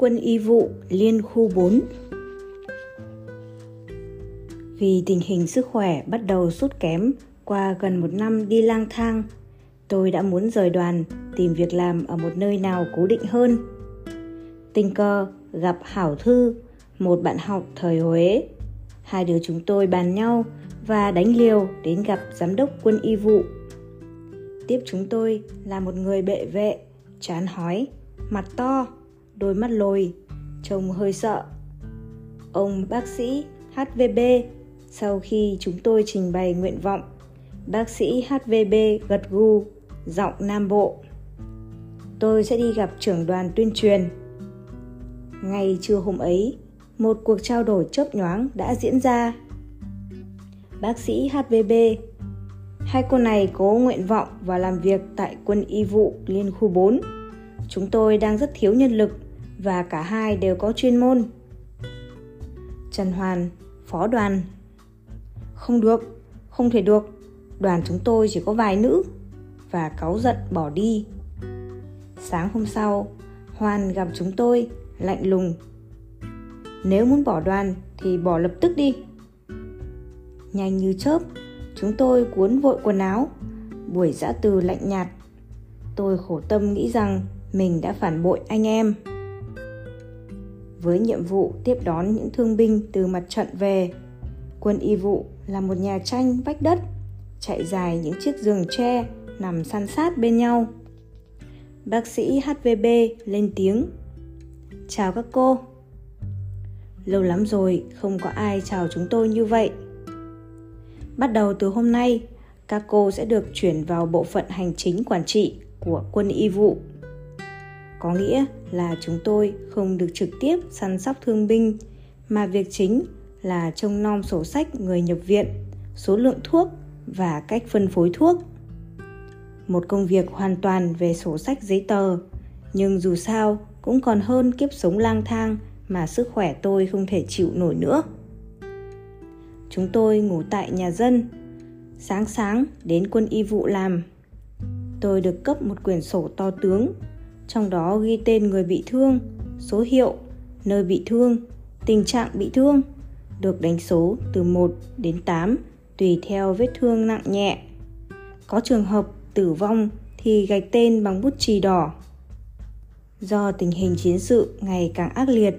quân y vụ liên khu 4 Vì tình hình sức khỏe bắt đầu sút kém qua gần một năm đi lang thang, tôi đã muốn rời đoàn tìm việc làm ở một nơi nào cố định hơn. Tình cờ gặp Hảo Thư, một bạn học thời Huế. Hai đứa chúng tôi bàn nhau và đánh liều đến gặp giám đốc quân y vụ. Tiếp chúng tôi là một người bệ vệ, chán hói, mặt to, đôi mắt lồi, trông hơi sợ. Ông bác sĩ HVB sau khi chúng tôi trình bày nguyện vọng, bác sĩ HVB gật gù, giọng Nam Bộ. Tôi sẽ đi gặp trưởng đoàn tuyên truyền. Ngay trưa hôm ấy, một cuộc trao đổi chớp nhoáng đã diễn ra. Bác sĩ HVB Hai cô này có nguyện vọng và làm việc tại quân y vụ liên khu 4. Chúng tôi đang rất thiếu nhân lực và cả hai đều có chuyên môn. Trần Hoàn, phó đoàn. Không được, không thể được. Đoàn chúng tôi chỉ có vài nữ và cáu giận bỏ đi. Sáng hôm sau, Hoàn gặp chúng tôi lạnh lùng. Nếu muốn bỏ đoàn thì bỏ lập tức đi. Nhanh như chớp, chúng tôi cuốn vội quần áo. Buổi giã từ lạnh nhạt. Tôi khổ tâm nghĩ rằng mình đã phản bội anh em với nhiệm vụ tiếp đón những thương binh từ mặt trận về. Quân y vụ là một nhà tranh vách đất, chạy dài những chiếc giường tre nằm san sát bên nhau. Bác sĩ HVB lên tiếng. Chào các cô. Lâu lắm rồi không có ai chào chúng tôi như vậy. Bắt đầu từ hôm nay, các cô sẽ được chuyển vào bộ phận hành chính quản trị của quân y vụ có nghĩa là chúng tôi không được trực tiếp săn sóc thương binh, mà việc chính là trông nom sổ sách người nhập viện, số lượng thuốc và cách phân phối thuốc. Một công việc hoàn toàn về sổ sách giấy tờ, nhưng dù sao cũng còn hơn kiếp sống lang thang mà sức khỏe tôi không thể chịu nổi nữa. Chúng tôi ngủ tại nhà dân, sáng sáng đến quân y vụ làm. Tôi được cấp một quyển sổ to tướng trong đó ghi tên người bị thương, số hiệu, nơi bị thương, tình trạng bị thương, được đánh số từ 1 đến 8 tùy theo vết thương nặng nhẹ. Có trường hợp tử vong thì gạch tên bằng bút chì đỏ. Do tình hình chiến sự ngày càng ác liệt,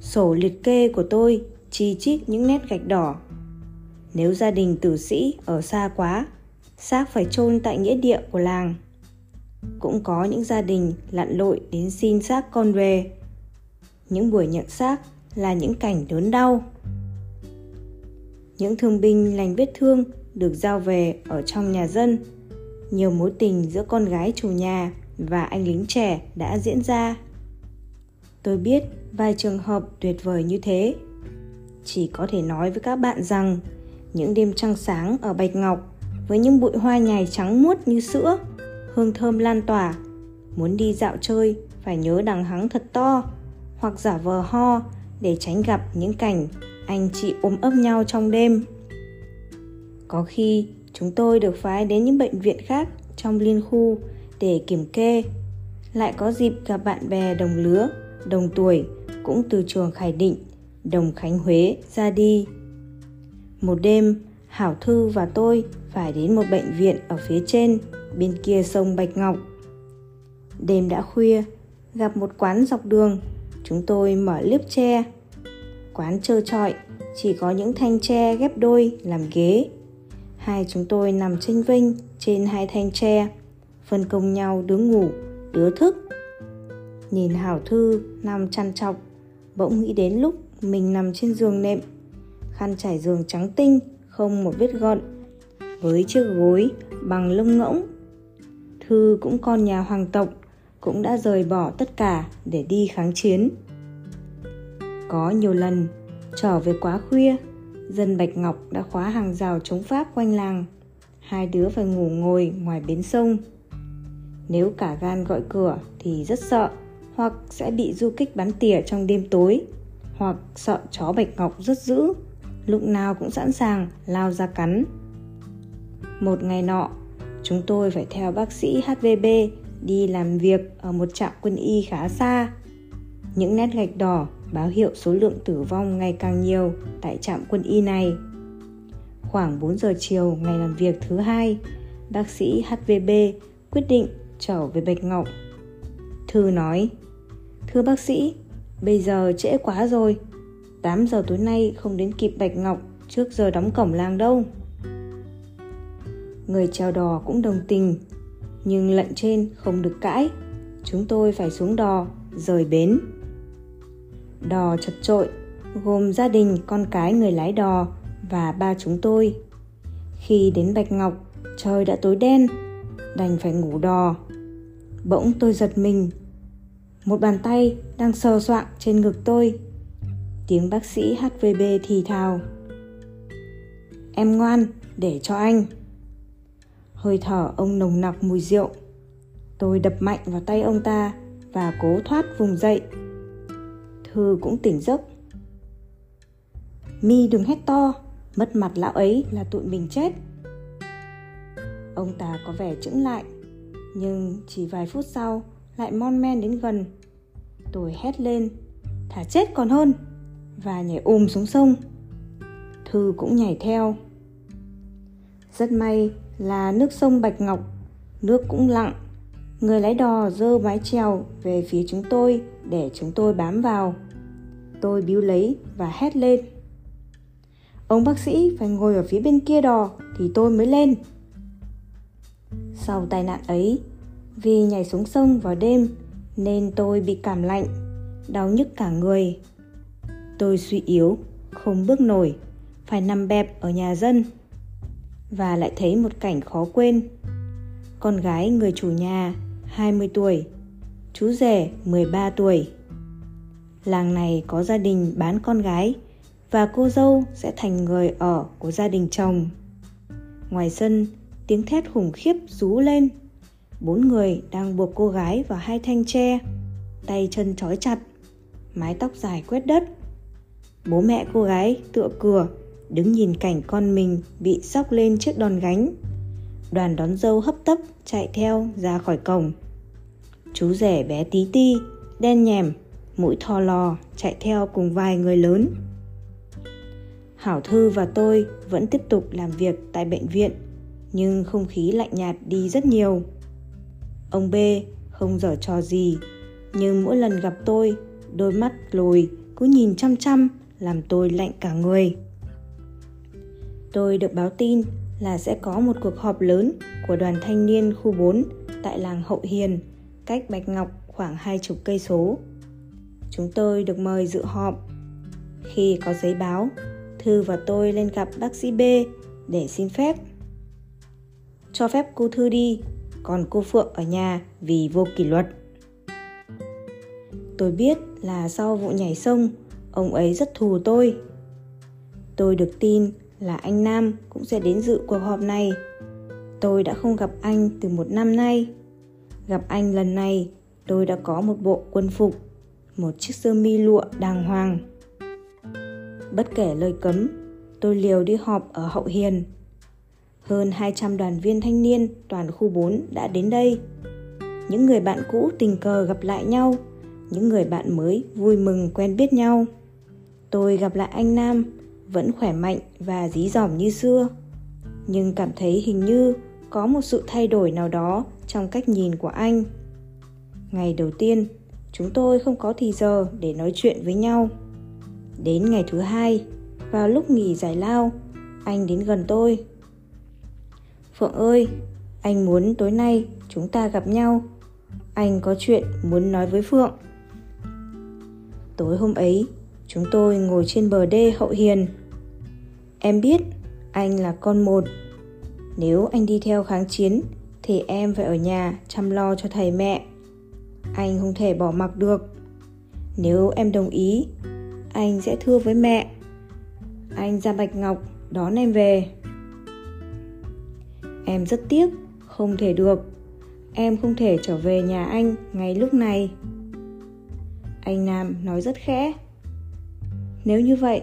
sổ liệt kê của tôi chi chít những nét gạch đỏ. Nếu gia đình tử sĩ ở xa quá, xác phải chôn tại nghĩa địa của làng cũng có những gia đình lặn lội đến xin xác con về. Những buổi nhận xác là những cảnh đớn đau. Những thương binh lành vết thương được giao về ở trong nhà dân. Nhiều mối tình giữa con gái chủ nhà và anh lính trẻ đã diễn ra. Tôi biết vài trường hợp tuyệt vời như thế. Chỉ có thể nói với các bạn rằng những đêm trăng sáng ở bạch ngọc với những bụi hoa nhài trắng muốt như sữa hương thơm lan tỏa. Muốn đi dạo chơi, phải nhớ đằng hắng thật to, hoặc giả vờ ho, để tránh gặp những cảnh anh chị ôm ấp nhau trong đêm. Có khi, chúng tôi được phái đến những bệnh viện khác trong liên khu để kiểm kê. Lại có dịp gặp bạn bè đồng lứa, đồng tuổi, cũng từ trường khải định, đồng khánh huế ra đi. Một đêm, hảo thư và tôi phải đến một bệnh viện ở phía trên bên kia sông Bạch Ngọc. Đêm đã khuya, gặp một quán dọc đường, chúng tôi mở liếp tre. Quán trơ trọi, chỉ có những thanh tre ghép đôi làm ghế. Hai chúng tôi nằm tranh vinh trên hai thanh tre, phân công nhau đứa ngủ, đứa thức. Nhìn Hảo Thư nằm chăn chọc, bỗng nghĩ đến lúc mình nằm trên giường nệm, khăn trải giường trắng tinh, không một vết gọn, với chiếc gối bằng lông ngỗng Thư cũng con nhà hoàng tộc, cũng đã rời bỏ tất cả để đi kháng chiến. Có nhiều lần, trở về quá khuya, dân Bạch Ngọc đã khóa hàng rào chống Pháp quanh làng. Hai đứa phải ngủ ngồi ngoài bến sông. Nếu cả gan gọi cửa thì rất sợ, hoặc sẽ bị du kích bắn tỉa trong đêm tối, hoặc sợ chó Bạch Ngọc rất dữ, lúc nào cũng sẵn sàng lao ra cắn. Một ngày nọ, Chúng tôi phải theo bác sĩ HVB đi làm việc ở một trạm quân y khá xa. Những nét gạch đỏ báo hiệu số lượng tử vong ngày càng nhiều tại trạm quân y này. Khoảng 4 giờ chiều ngày làm việc thứ hai, bác sĩ HVB quyết định trở về Bạch Ngọc. Thư nói, Thưa bác sĩ, bây giờ trễ quá rồi. 8 giờ tối nay không đến kịp Bạch Ngọc trước giờ đóng cổng làng đâu. Người treo đò cũng đồng tình, nhưng lệnh trên không được cãi. Chúng tôi phải xuống đò, rời bến. Đò chật trội, gồm gia đình con cái người lái đò và ba chúng tôi. Khi đến Bạch Ngọc, trời đã tối đen, đành phải ngủ đò. Bỗng tôi giật mình. Một bàn tay đang sờ soạng trên ngực tôi. Tiếng bác sĩ HVB thì thào. Em ngoan, để cho anh. Hơi thở ông nồng nặc mùi rượu. Tôi đập mạnh vào tay ông ta và cố thoát vùng dậy. Thư cũng tỉnh giấc. Mi đừng hét to, mất mặt lão ấy là tụi mình chết. Ông ta có vẻ chững lại, nhưng chỉ vài phút sau lại mon men đến gần. Tôi hét lên, thả chết còn hơn, và nhảy ùm xuống sông. Thư cũng nhảy theo. Rất may là nước sông Bạch Ngọc, nước cũng lặng. Người lái đò dơ mái chèo về phía chúng tôi để chúng tôi bám vào. Tôi bíu lấy và hét lên. Ông bác sĩ phải ngồi ở phía bên kia đò thì tôi mới lên. Sau tai nạn ấy, vì nhảy xuống sông vào đêm nên tôi bị cảm lạnh, đau nhức cả người. Tôi suy yếu, không bước nổi, phải nằm bẹp ở nhà dân. Và lại thấy một cảnh khó quên. Con gái người chủ nhà 20 tuổi, chú rể 13 tuổi. Làng này có gia đình bán con gái và cô dâu sẽ thành người ở của gia đình chồng. Ngoài sân, tiếng thét khủng khiếp rú lên. Bốn người đang buộc cô gái vào hai thanh tre, tay chân trói chặt, mái tóc dài quét đất. Bố mẹ cô gái tựa cửa, đứng nhìn cảnh con mình bị sóc lên chiếc đòn gánh. Đoàn đón dâu hấp tấp chạy theo ra khỏi cổng. Chú rể bé tí ti, đen nhèm, mũi thò lò chạy theo cùng vài người lớn. Hảo Thư và tôi vẫn tiếp tục làm việc tại bệnh viện, nhưng không khí lạnh nhạt đi rất nhiều. Ông B không dở trò gì, nhưng mỗi lần gặp tôi, đôi mắt lồi cứ nhìn chăm chăm làm tôi lạnh cả người. Tôi được báo tin là sẽ có một cuộc họp lớn của đoàn thanh niên khu 4 tại làng Hậu Hiền, cách Bạch Ngọc khoảng hai chục cây số. Chúng tôi được mời dự họp. Khi có giấy báo, Thư và tôi lên gặp bác sĩ B để xin phép. Cho phép cô Thư đi, còn cô Phượng ở nhà vì vô kỷ luật. Tôi biết là sau vụ nhảy sông, ông ấy rất thù tôi. Tôi được tin là anh Nam cũng sẽ đến dự cuộc họp này. Tôi đã không gặp anh từ một năm nay. Gặp anh lần này, tôi đã có một bộ quân phục, một chiếc sơ mi lụa đàng hoàng Bất kể lời cấm, tôi liều đi họp ở Hậu Hiền. Hơn 200 đoàn viên thanh niên toàn khu 4 đã đến đây. Những người bạn cũ tình cờ gặp lại nhau, những người bạn mới vui mừng quen biết nhau. Tôi gặp lại anh Nam, vẫn khỏe mạnh và dí dỏm như xưa. Nhưng cảm thấy hình như có một sự thay đổi nào đó trong cách nhìn của anh. Ngày đầu tiên, chúng tôi không có thì giờ để nói chuyện với nhau. Đến ngày thứ hai, vào lúc nghỉ giải lao, anh đến gần tôi. Phượng ơi, anh muốn tối nay chúng ta gặp nhau. Anh có chuyện muốn nói với Phượng. Tối hôm ấy, chúng tôi ngồi trên bờ đê hậu hiền. Em biết anh là con một. Nếu anh đi theo kháng chiến, thì em phải ở nhà chăm lo cho thầy mẹ. Anh không thể bỏ mặc được. Nếu em đồng ý, anh sẽ thưa với mẹ anh ra bạch ngọc đón em về em rất tiếc, không thể được em không thể trở về nhà anh ngay lúc này anh nam nói rất khẽ nếu như vậy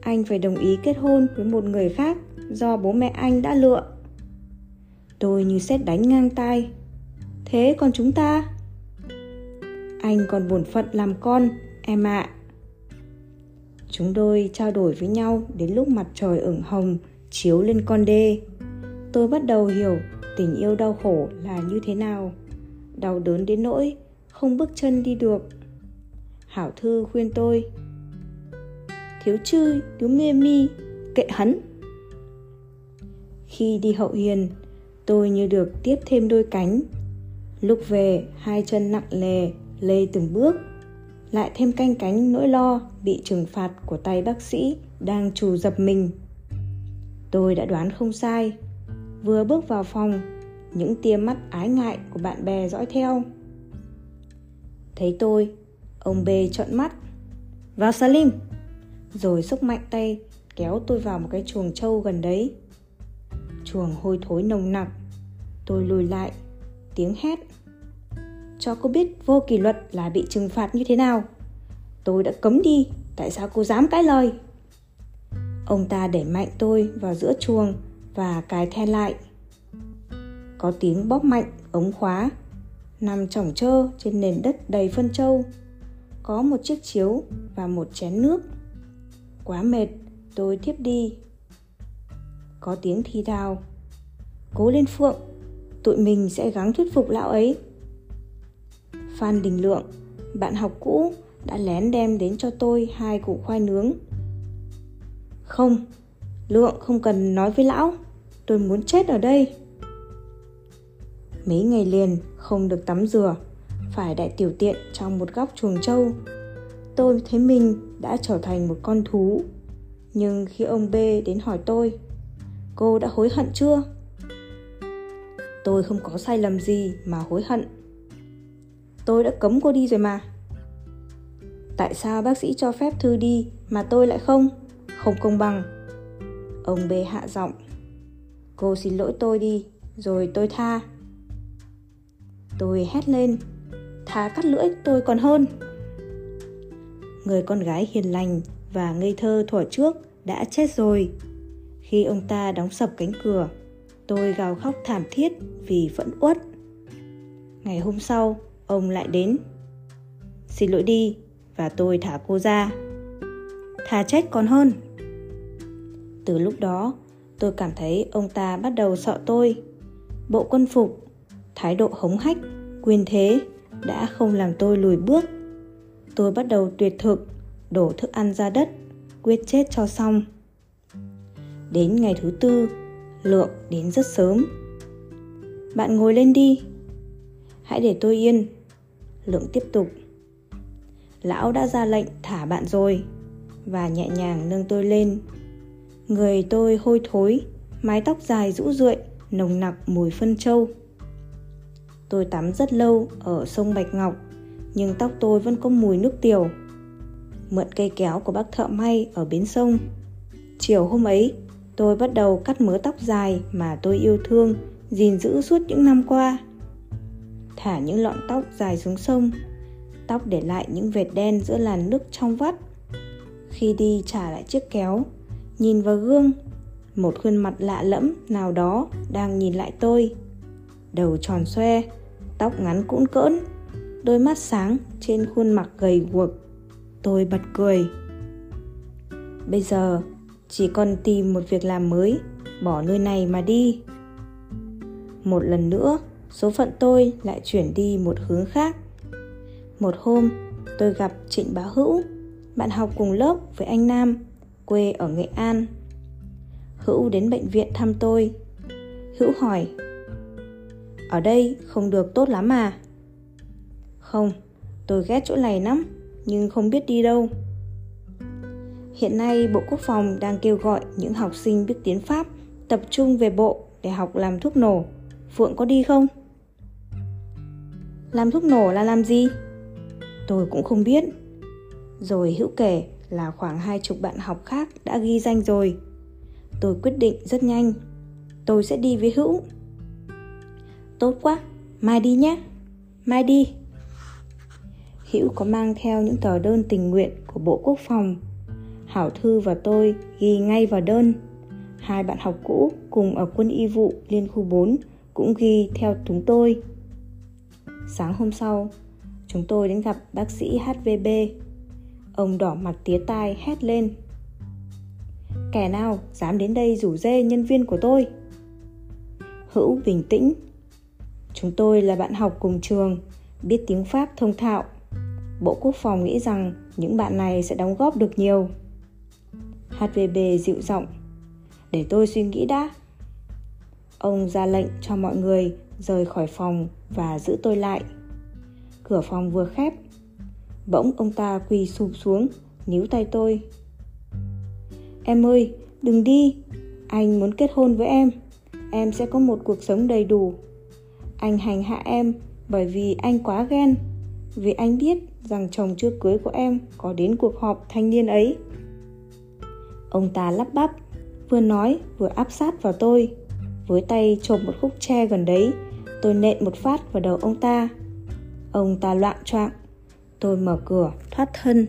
anh phải đồng ý kết hôn với một người khác do bố mẹ anh đã lựa tôi như xét đánh ngang tai. thế còn chúng ta anh còn bổn phận làm con, em ạ. À. Chúng tôi trao đổi với nhau đến lúc mặt trời ửng hồng, chiếu lên con đê. Tôi bắt đầu hiểu tình yêu đau khổ là như thế nào. Đau đớn đến nỗi không bước chân đi được. Hảo Thư khuyên tôi Thiếu chư, thiếu mê mi, kệ hắn Khi đi hậu hiền, tôi như được tiếp thêm đôi cánh Lúc về, hai chân nặng lề, lê từng bước lại thêm canh cánh nỗi lo bị trừng phạt của tay bác sĩ đang trù dập mình. Tôi đã đoán không sai. Vừa bước vào phòng, những tia mắt ái ngại của bạn bè dõi theo. Thấy tôi, ông B trợn mắt. Vào Salim! Rồi sốc mạnh tay kéo tôi vào một cái chuồng trâu gần đấy. Chuồng hôi thối nồng nặc. Tôi lùi lại, tiếng hét cho cô biết vô kỷ luật là bị trừng phạt như thế nào. Tôi đã cấm đi, tại sao cô dám cãi lời? Ông ta đẩy mạnh tôi vào giữa chuồng và cài then lại. Có tiếng bóp mạnh ống khóa, nằm chỏng trơ trên nền đất đầy phân trâu. Có một chiếc chiếu và một chén nước. Quá mệt, tôi thiếp đi. Có tiếng thi thào. Cố lên Phượng, tụi mình sẽ gắng thuyết phục lão ấy. Phan Đình Lượng, bạn học cũ, đã lén đem đến cho tôi hai củ khoai nướng. Không, Lượng không cần nói với lão, tôi muốn chết ở đây. Mấy ngày liền không được tắm rửa, phải đại tiểu tiện trong một góc chuồng trâu. Tôi thấy mình đã trở thành một con thú. Nhưng khi ông B đến hỏi tôi, cô đã hối hận chưa? Tôi không có sai lầm gì mà hối hận. Tôi đã cấm cô đi rồi mà. Tại sao bác sĩ cho phép Thư đi mà tôi lại không? Không công bằng. Ông B hạ giọng. Cô xin lỗi tôi đi Rồi tôi tha. Tôi hét lên. Thà cắt lưỡi tôi còn hơn. Người con gái hiền lành và ngây thơ thuở trước đã chết rồi. Khi ông ta đóng sập cánh cửa, Tôi gào khóc thảm thiết vì vẫn uất. Ngày hôm sau, ông lại đến. Xin lỗi đi, và tôi thả cô ra. Thà chết còn hơn. Từ lúc đó, tôi cảm thấy ông ta bắt đầu sợ tôi. Bộ quân phục, thái độ hống hách, quyền thế đã không làm tôi lùi bước tôi bắt đầu tuyệt thực, đổ thức ăn ra đất, quyết chết cho xong. Đến ngày thứ tư, lượng đến rất sớm. Bạn ngồi lên đi. Hãy để tôi yên. Lượng tiếp tục. Lão đã ra lệnh thả bạn rồi Và nhẹ nhàng nâng tôi lên. Người tôi hôi thối, Mái tóc dài rũ rượi Nồng nặc mùi phân trâu. Tôi tắm rất lâu ở sông Bạch Ngọc. Nhưng tóc tôi vẫn có mùi nước tiểu. Mượn cây kéo của bác thợ may ở bến sông. Chiều hôm ấy, tôi bắt đầu cắt mớ tóc dài mà tôi yêu thương, gìn giữ suốt những năm qua. Thả những lọn tóc dài xuống sông, tóc để lại những vệt đen giữa làn nước trong vắt. Khi đi trả lại chiếc kéo, nhìn vào gương, một khuôn mặt lạ lẫm nào đó đang nhìn lại tôi. Đầu tròn xoe, tóc ngắn cũn cỡn đôi mắt sáng trên khuôn mặt gầy guộc. Tôi bật cười. Bây giờ, chỉ còn tìm một việc làm mới, bỏ nơi này mà đi. Một lần nữa, số phận tôi lại chuyển đi một hướng khác. Một hôm, tôi gặp trịnh bá hữu, bạn học cùng lớp với anh nam, quê ở nghệ an. Hữu đến bệnh viện thăm tôi. Hữu hỏi, ở đây không được tốt lắm à? Không tôi ghét chỗ này lắm nhưng không biết đi đâu hiện nay bộ quốc phòng đang kêu gọi những học sinh biết tiếng pháp tập trung về bộ để học làm thuốc nổ phượng có đi không làm thuốc nổ là làm gì? Tôi cũng không biết. Rồi Hữu kể là khoảng hai chục bạn học khác đã ghi danh rồi. Tôi quyết định rất nhanh. Tôi sẽ đi với Hữu. Tốt quá, mai đi nhé. Mai đi. Hữu có mang theo những tờ đơn tình nguyện của Bộ Quốc phòng. Hảo Thư và tôi ghi ngay vào đơn. Hai bạn học cũ cùng ở quân y vụ liên khu 4 cũng ghi theo chúng tôi. Sáng hôm sau, chúng tôi đến gặp bác sĩ HVB. Ông đỏ mặt tía tai hét lên. Kẻ nào dám đến đây rủ dê nhân viên của tôi? Hữu bình tĩnh. Chúng tôi là bạn học cùng trường, biết tiếng Pháp thông thạo. Bộ Quốc phòng nghĩ rằng những bạn này sẽ đóng góp được nhiều. HVB dịu giọng. Để tôi suy nghĩ đã. Ông ra lệnh cho mọi người rời khỏi phòng và giữ tôi lại. Cửa phòng vừa khép, bỗng ông ta quỳ sụp xuống, níu tay tôi. Em ơi, đừng đi, anh muốn kết hôn với em, em sẽ có một cuộc sống đầy đủ. Anh hành hạ em bởi vì anh quá ghen, vì anh biết rằng chồng chưa cưới của em có đến cuộc họp thanh niên ấy. Ông ta lắp bắp, vừa nói vừa áp sát vào tôi. Với tay chộp một khúc tre gần đấy, tôi nện một phát vào đầu ông ta. Ông ta loạn choạng. Tôi mở cửa, thoát thân.